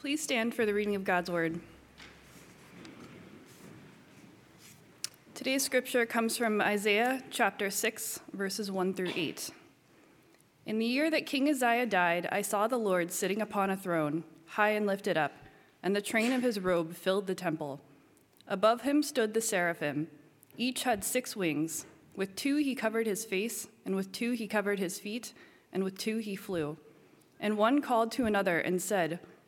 Please stand for the reading of God's Word. Today's scripture comes from Isaiah chapter 6, verses 1 through 8. In the year that King Uzziah died, I saw the Lord sitting upon a throne, high and lifted up, and the train of his robe filled the temple. Above him stood the seraphim. Each had six wings. With two he covered his face, and with two he covered his feet, and with two he flew. And one called to another and said,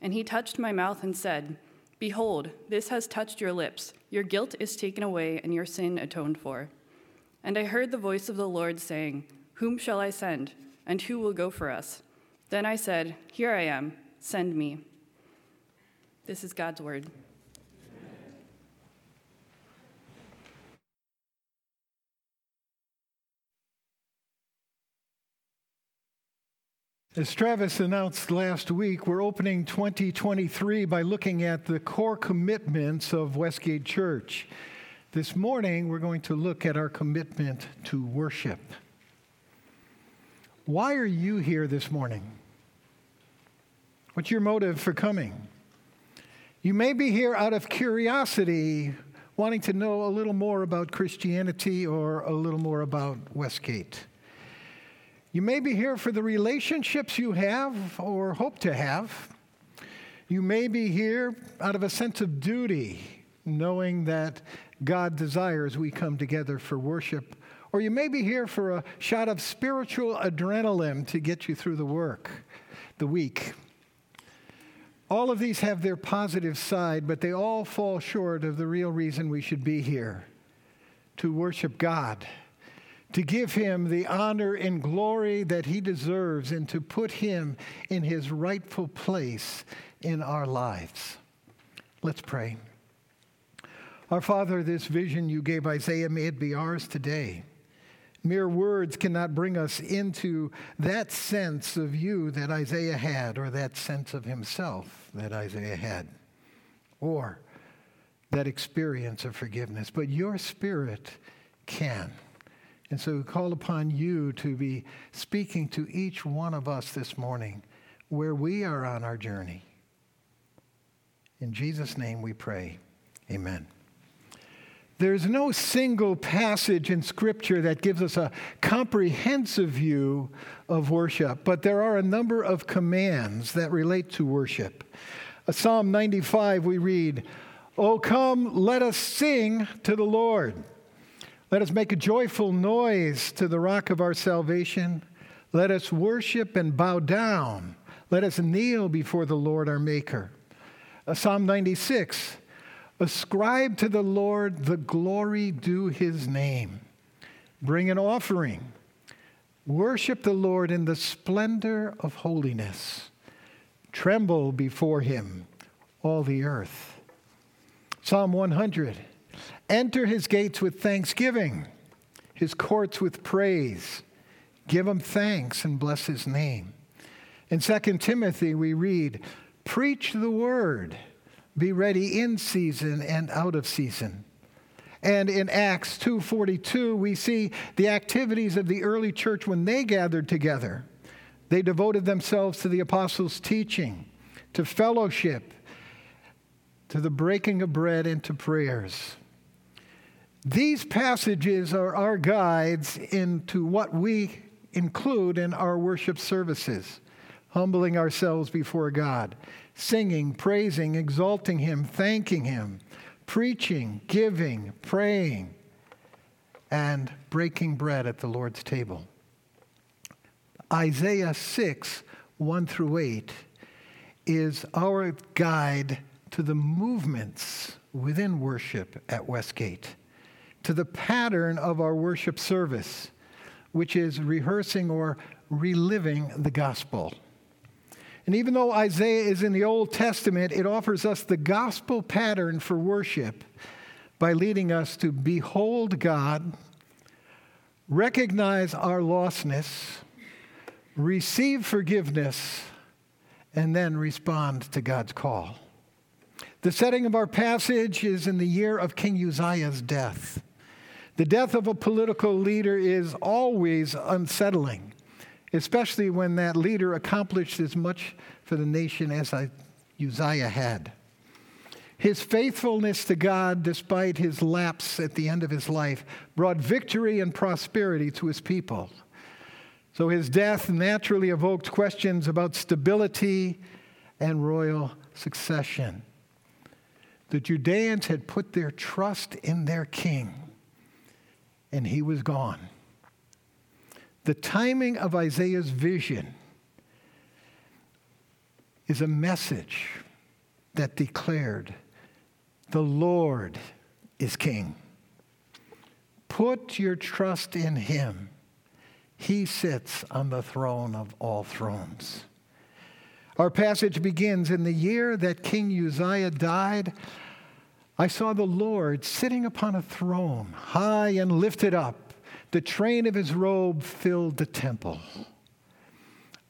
And he touched my mouth and said, Behold, this has touched your lips. Your guilt is taken away, and your sin atoned for. And I heard the voice of the Lord saying, Whom shall I send? And who will go for us? Then I said, Here I am, send me. This is God's word. As Travis announced last week, we're opening 2023 by looking at the core commitments of Westgate Church. This morning, we're going to look at our commitment to worship. Why are you here this morning? What's your motive for coming? You may be here out of curiosity, wanting to know a little more about Christianity or a little more about Westgate. You may be here for the relationships you have or hope to have. You may be here out of a sense of duty, knowing that God desires we come together for worship or you may be here for a shot of spiritual adrenaline to get you through the work, the week. All of these have their positive side, but they all fall short of the real reason we should be here to worship God, to give Him the honor and glory that He deserves, and to put Him in His rightful place in our lives. Let's pray. Our Father, this vision you gave Isaiah, may it be ours today. Mere words cannot bring us into that sense of you that Isaiah had, or that sense of himself that Isaiah had, or that experience of forgiveness. But your spirit can. And so we call upon you to be speaking to each one of us this morning where we are on our journey. In Jesus' name we pray. Amen. There's no single passage in Scripture that gives us a comprehensive view of worship, but there are a number of commands that relate to worship. Psalm 95, we read, Oh, come, let us sing to the Lord. Let us make a joyful noise to the rock of our salvation. Let us worship and bow down. Let us kneel before the Lord our Maker. Psalm 96, Ascribe to the Lord the glory due his name. Bring an offering. Worship the Lord in the splendor of holiness. Tremble before him, all the earth. Psalm 100 Enter his gates with thanksgiving, his courts with praise. Give him thanks and bless his name. In 2 Timothy, we read, Preach the word be ready in season and out of season. And in Acts 2:42 we see the activities of the early church when they gathered together. They devoted themselves to the apostles' teaching, to fellowship, to the breaking of bread and to prayers. These passages are our guides into what we include in our worship services, humbling ourselves before God, singing, praising, exalting Him, thanking Him, preaching, giving, praying, and breaking bread at the Lord's table. Isaiah 6, 1 through 8, is our guide to the movements within worship at Westgate, to the pattern of our worship service, which is rehearsing or reliving the gospel. And even though Isaiah is in the Old Testament, it offers us the gospel pattern for worship by leading us to behold God, recognize our lostness, receive forgiveness, and then respond to God's call. The setting of our passage is in the year of King Uzziah's death. The death of a political leader is always unsettling, especially when that leader accomplished as much for the nation as Uzziah had. His faithfulness to God, despite his lapse at the end of his life, brought victory and prosperity to his people. So his death naturally evoked questions about stability and royal succession. The Judeans had put their trust in their king, and he was gone. The timing of Isaiah's vision is a message that declared the Lord is king. Put your trust in him. He sits on the throne of all thrones. Our passage begins in the year that King Uzziah died. I saw the Lord sitting upon a throne, high and lifted up. The train of his robe filled the temple.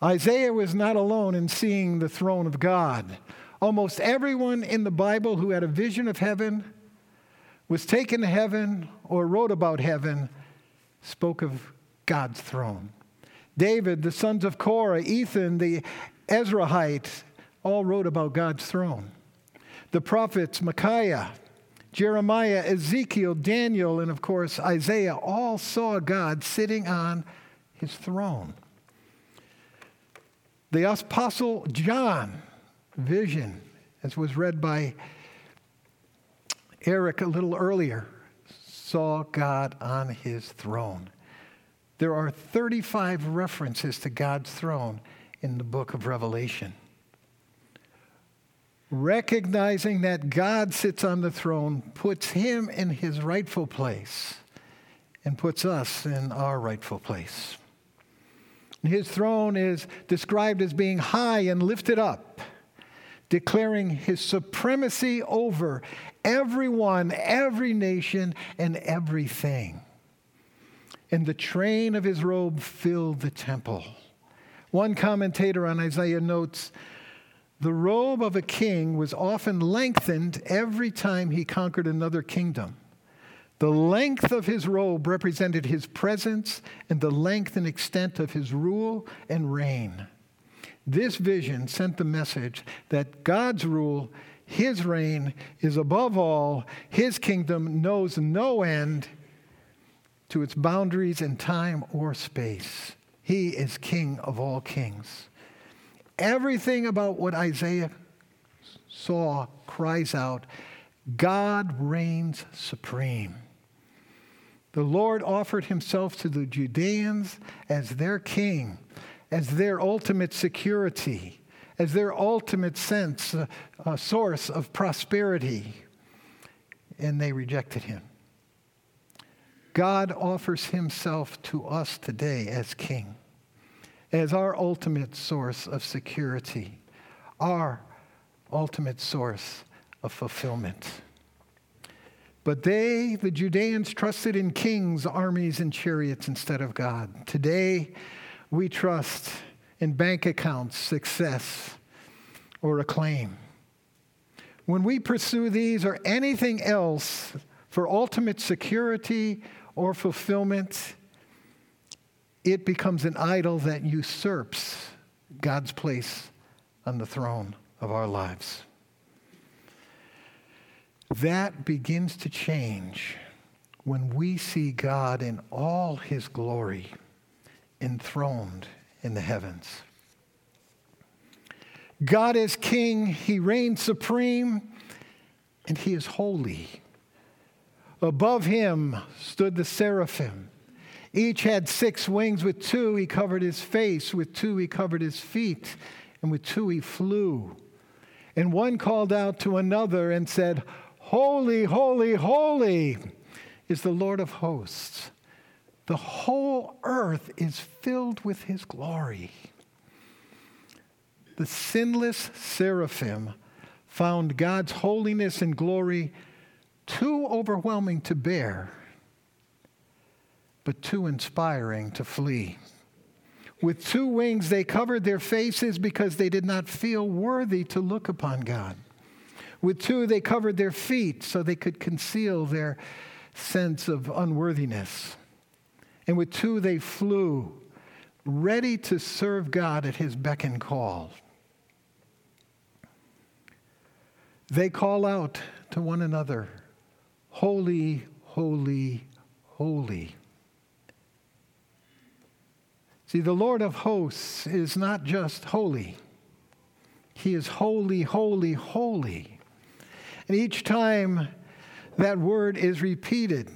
Isaiah was not alone in seeing the throne of God. Almost everyone in the Bible who had a vision of heaven, was taken to heaven, or wrote about heaven, spoke of God's throne. David, the sons of Korah, Ethan, the Ezrahite, all wrote about God's throne. The prophets, Micaiah, Jeremiah, Ezekiel, Daniel, and of course Isaiah, all saw God sitting on his throne. The Apostle John vision, as was read by Eric a little earlier, saw God on his throne. There are 35 references to God's throne in the book of Revelation. Recognizing that God sits on the throne puts him in his rightful place and puts us in our rightful place. His throne is described as being high and lifted up declaring his supremacy over everyone, every nation, and everything. And the train of his robe filled the temple. One commentator on Isaiah notes the robe of a king was often lengthened every time he conquered another kingdom. The length of his robe represented his presence and the length and extent of his rule and reign. This vision sent the message that God's rule, His reign, is above all. His kingdom knows no end to its boundaries in time or space. He is King of all kings. Everything about what Isaiah saw cries out God reigns supreme. The Lord offered himself to the Judeans as their king as their ultimate security, as their ultimate sense, uh, uh, source of prosperity, and they rejected him. God offers himself to us today as king, as our ultimate source of security, our ultimate source of fulfillment. But they, the Judeans, trusted in kings, armies, and chariots instead of God. Today, we trust in bank accounts, success, or acclaim. When we pursue these or anything else for ultimate security or fulfillment, it becomes an idol that usurps God's place on the throne of our lives. That begins to change when we see God in all his glory enthroned in the heavens. God is king, he reigns supreme, and he is holy. Above him stood the seraphim. Each had six wings. With two, he covered his face. With two, he covered his feet. And with two, he flew. And one called out to another and said, Holy, holy, holy is the Lord of hosts. The whole earth is filled with his glory. the sinless seraphim found God's holiness and glory too overwhelming to bear, but too inspiring to flee. With two wings, they covered their faces because they did not feel worthy to look upon God. With two, they covered their feet so they could conceal their sense of unworthiness. And with two, they flew, ready to serve God at his beck and call. They call out to one another, Holy, holy, holy. See, the Lord of hosts is not just holy, He is holy, holy, holy. And each time that word is repeated,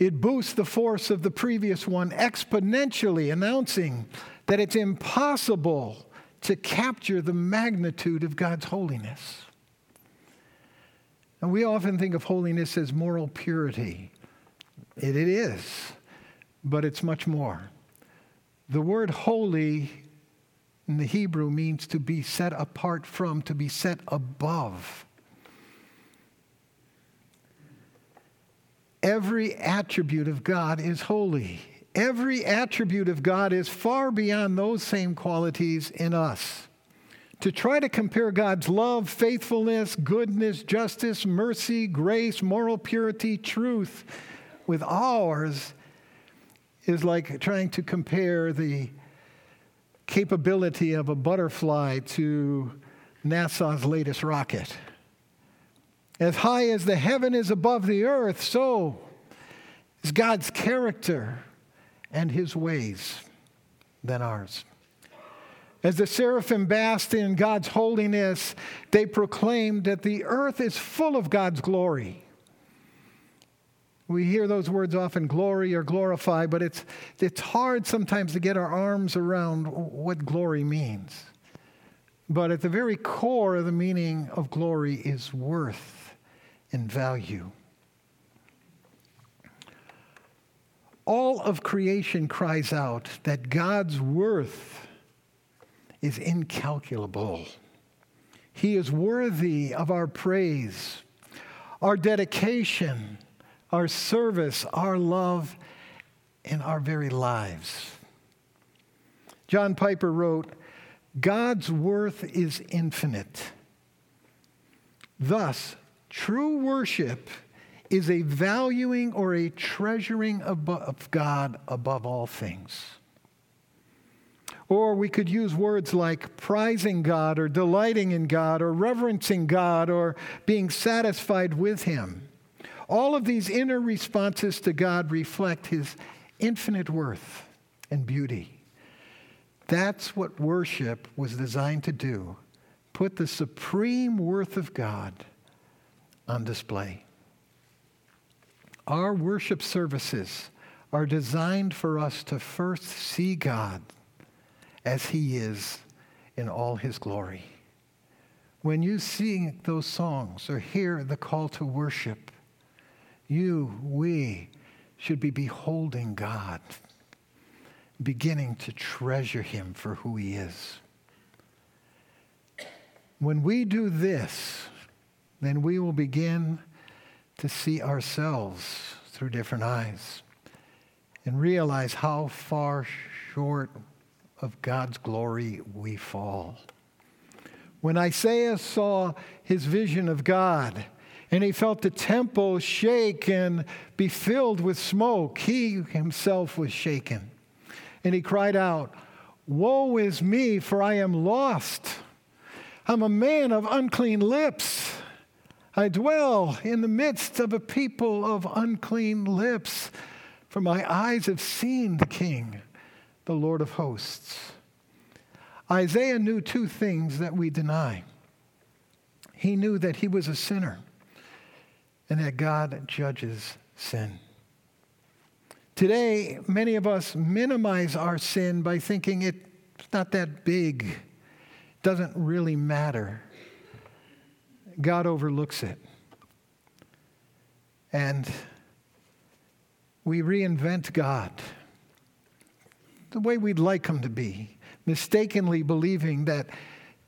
it boosts the force of the previous one exponentially, announcing that it's impossible to capture the magnitude of God's holiness. And we often think of holiness as moral purity. It, it is, but it's much more. The word holy in the Hebrew means to be set apart from, to be set above. Every attribute of God is holy. Every attribute of God is far beyond those same qualities in us. To try to compare God's love, faithfulness, goodness, justice, mercy, grace, moral purity, truth with ours is like trying to compare the capability of a butterfly to NASA's latest rocket. As high as the heaven is above the earth, so is God's character and his ways than ours. As the seraphim basked in God's holiness, they proclaimed that the earth is full of God's glory. We hear those words often, glory or glorify, but it's, it's hard sometimes to get our arms around what glory means. But at the very core of the meaning of glory is worth and value. all of creation cries out that God's worth is incalculable. He is worthy of our praise, our dedication, our service, our love, and our very lives. John Piper wrote, God's worth is infinite. Thus, true worship is a valuing or a treasuring of God above all things. Or we could use words like prizing God or delighting in God or reverencing God or being satisfied with Him. All of these inner responses to God reflect His infinite worth and beauty. That's what worship was designed to do put the supreme worth of God on display. Our worship services are designed for us to first see God as He is in all His glory. When you sing those songs or hear the call to worship, you, we, should be beholding God, beginning to treasure Him for who He is. When we do this, then we will begin to see ourselves through different eyes and realize how far short of God's glory we fall. When Isaiah saw his vision of God and he felt the temple shake and be filled with smoke, he himself was shaken. And he cried out, Woe is me, for I am lost. I'm a man of unclean lips I dwell in the midst of a people of unclean lips, for my eyes have seen the King, the Lord of hosts. Isaiah knew two things that we deny. He knew that he was a sinner and that God judges sin. Today, many of us minimize our sin by thinking it's not that big, doesn't really matter. God overlooks it. And we reinvent God the way we'd like Him to be. mistakenly believing that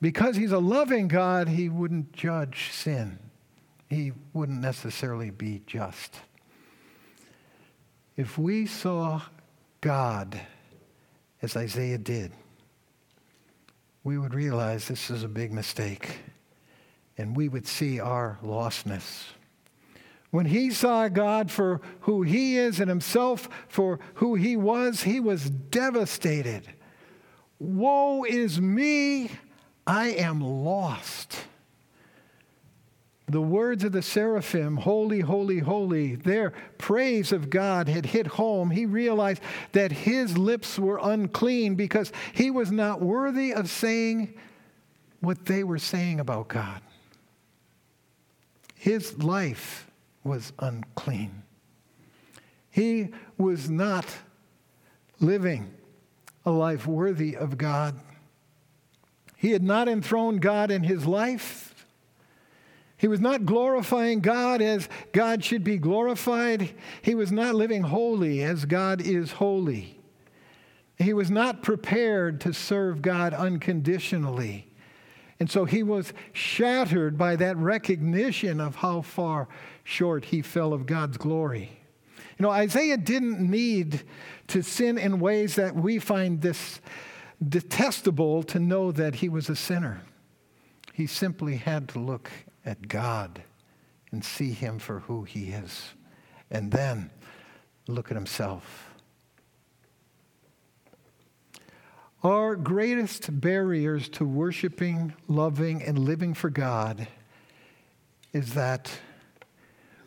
because he's a loving God, he wouldn't judge sin. He wouldn't necessarily be just. If we saw God as Isaiah did, we would realize this is a big mistake and we would see our lostness. When he saw God for who he is and himself for who he was, he was devastated. Woe is me, I am lost. The words of the seraphim, holy, holy, holy, their praise of God had hit home. He realized that his lips were unclean because he was not worthy of saying what they were saying about God. His life was unclean. He was not living a life worthy of God. He had not enthroned God in his life. He was not glorifying God as God should be glorified. He was not living holy as God is holy. He was not prepared to serve God unconditionally. And so he was shattered by that recognition of how far short he fell of God's glory. You know, Isaiah didn't need to sin in ways that we find this detestable to know that he was a sinner. He simply had to look at God and see him for who he is, and then look at himself. Our greatest barriers to worshiping, loving, and living for God is that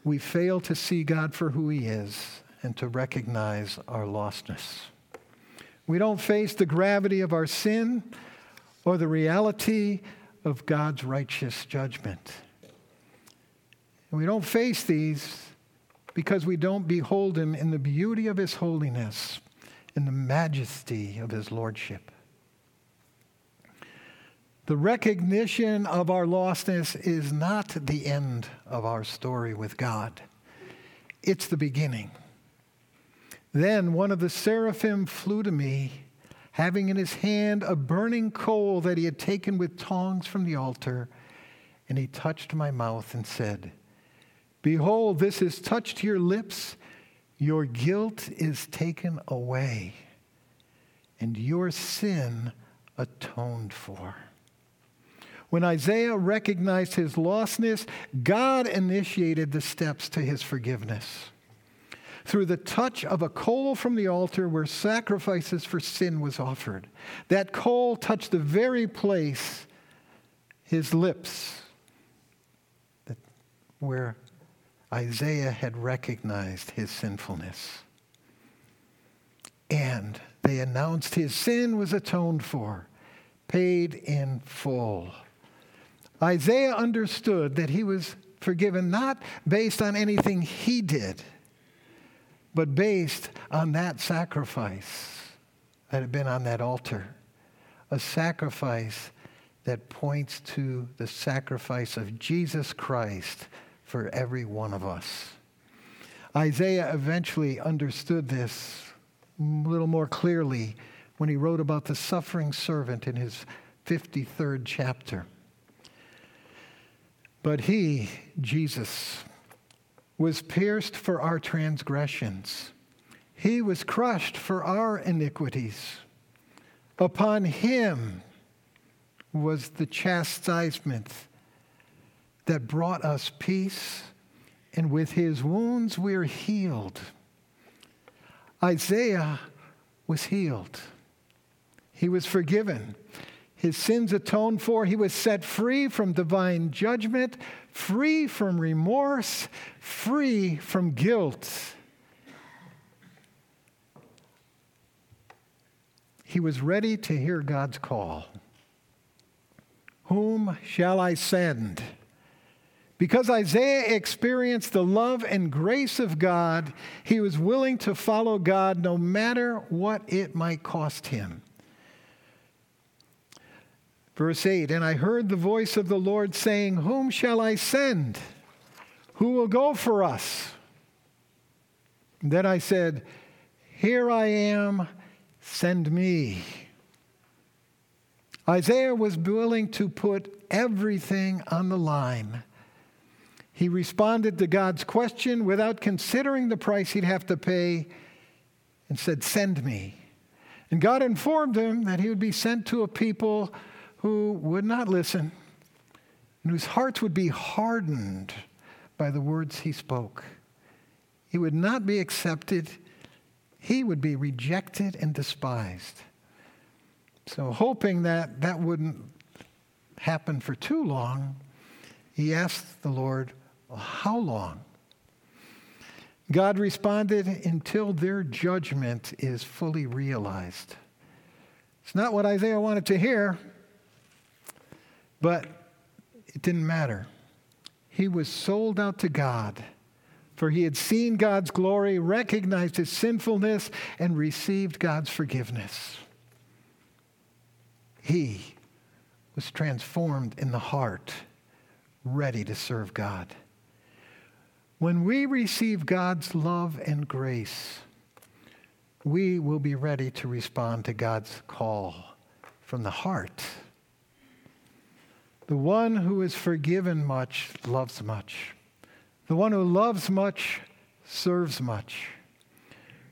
we fail to see God for who He is and to recognize our lostness. We don't face the gravity of our sin or the reality of God's righteous judgment. And we don't face these because we don't behold Him in the beauty of His holiness in the majesty of his lordship. The recognition of our lostness is not the end of our story with God, it's the beginning. Then one of the seraphim flew to me, having in his hand a burning coal that he had taken with tongs from the altar, and he touched my mouth and said, Behold, this has touched your lips your guilt is taken away, and your sin atoned for. When Isaiah recognized his lostness, God initiated the steps to his forgiveness. Through the touch of a coal from the altar where sacrifices for sin was offered, that coal touched the very place, his lips, that, where Isaiah had recognized his sinfulness. And they announced his sin was atoned for, paid in full. Isaiah understood that he was forgiven not based on anything he did, but based on that sacrifice that had been on that altar. A sacrifice that points to the sacrifice of Jesus Christ for every one of us. Isaiah eventually understood this a little more clearly when he wrote about the suffering servant in his 53rd chapter. But he, Jesus, was pierced for our transgressions. He was crushed for our iniquities. Upon him was the chastisement that brought us peace, and with his wounds we're healed. Isaiah was healed. He was forgiven. His sins atoned for. He was set free from divine judgment, free from remorse, free from guilt. He was ready to hear God's call. Whom shall I send? Because Isaiah experienced the love and grace of God, he was willing to follow God no matter what it might cost him. Verse 8 And I heard the voice of the Lord saying, Whom shall I send? Who will go for us? And then I said, Here I am, send me. Isaiah was willing to put everything on the line. He responded to God's question without considering the price he'd have to pay and said, Send me. And God informed him that he would be sent to a people who would not listen and whose hearts would be hardened by the words he spoke. He would not be accepted, he would be rejected and despised. So, hoping that that wouldn't happen for too long, he asked the Lord, How long? God responded, Until their judgment is fully realized. It's not what Isaiah wanted to hear, but it didn't matter. He was sold out to God, for he had seen God's glory, recognized his sinfulness, and received God's forgiveness. He was transformed in the heart, ready to serve God. When we receive God's love and grace, we will be ready to respond to God's call from the heart. The one who is forgiven much loves much. The one who loves much serves much.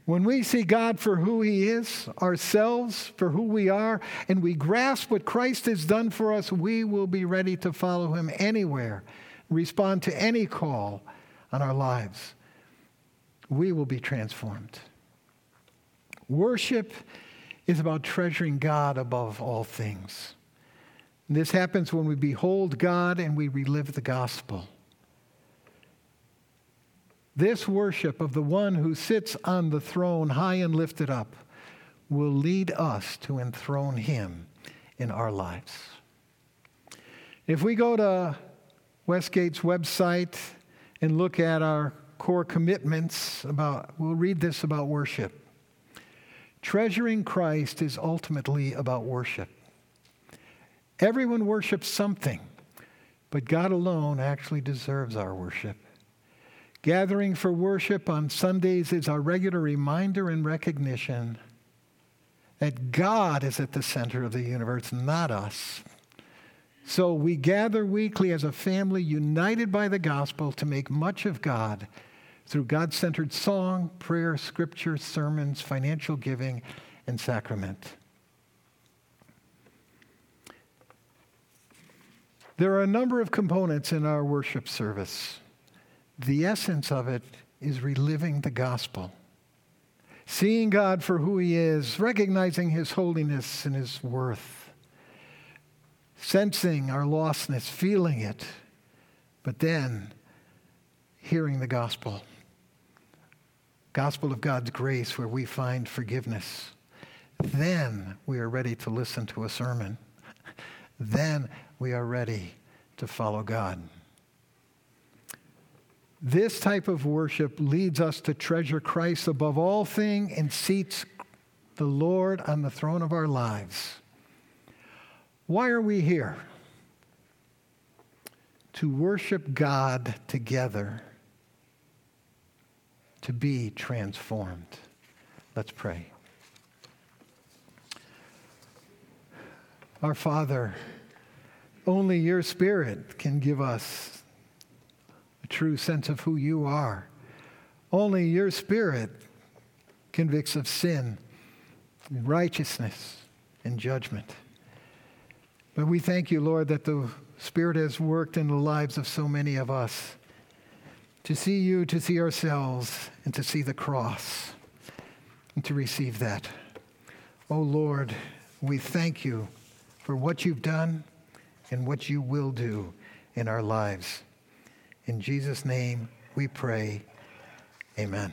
When we see God for who He is, ourselves for who we are, and we grasp what Christ has done for us, we will be ready to follow Him anywhere, respond to any call on our lives. We will be transformed. Worship is about treasuring God above all things. This happens when we behold God and we relive the gospel. This worship of the one who sits on the throne high and lifted up will lead us to enthrone him in our lives. If we go to Westgate's website and look at our core commitments about we'll read this about worship. Treasuring Christ is ultimately about worship. Everyone worships something, but God alone actually deserves our worship. Gathering for worship on Sundays is our regular reminder and recognition that God is at the center of the universe, not us. So we gather weekly as a family united by the gospel to make much of God through God centered song, prayer, scripture, sermons, financial giving, and sacrament. There are a number of components in our worship service. The essence of it is reliving the gospel, seeing God for who He is, recognizing His holiness and His worth, sensing our lostness, feeling it, but then hearing the gospel. Gospel of God's grace, where we find forgiveness. Then we are ready to listen to a sermon. then we are ready to follow God. This type of worship leads us to treasure Christ above all thing and seats the Lord on the throne of our lives. Why are we here? To worship God together, to be transformed. Let's pray. Our Father, only your Spirit can give us a true sense of who you are. Only your Spirit convicts of sin, righteousness, and judgment. But we thank you, Lord, that the Spirit has worked in the lives of so many of us to see you, to see ourselves, and to see the cross, and to receive that. Oh, Lord, we thank you for what you've done and what you will do in our lives. In Jesus' name we pray. Amen.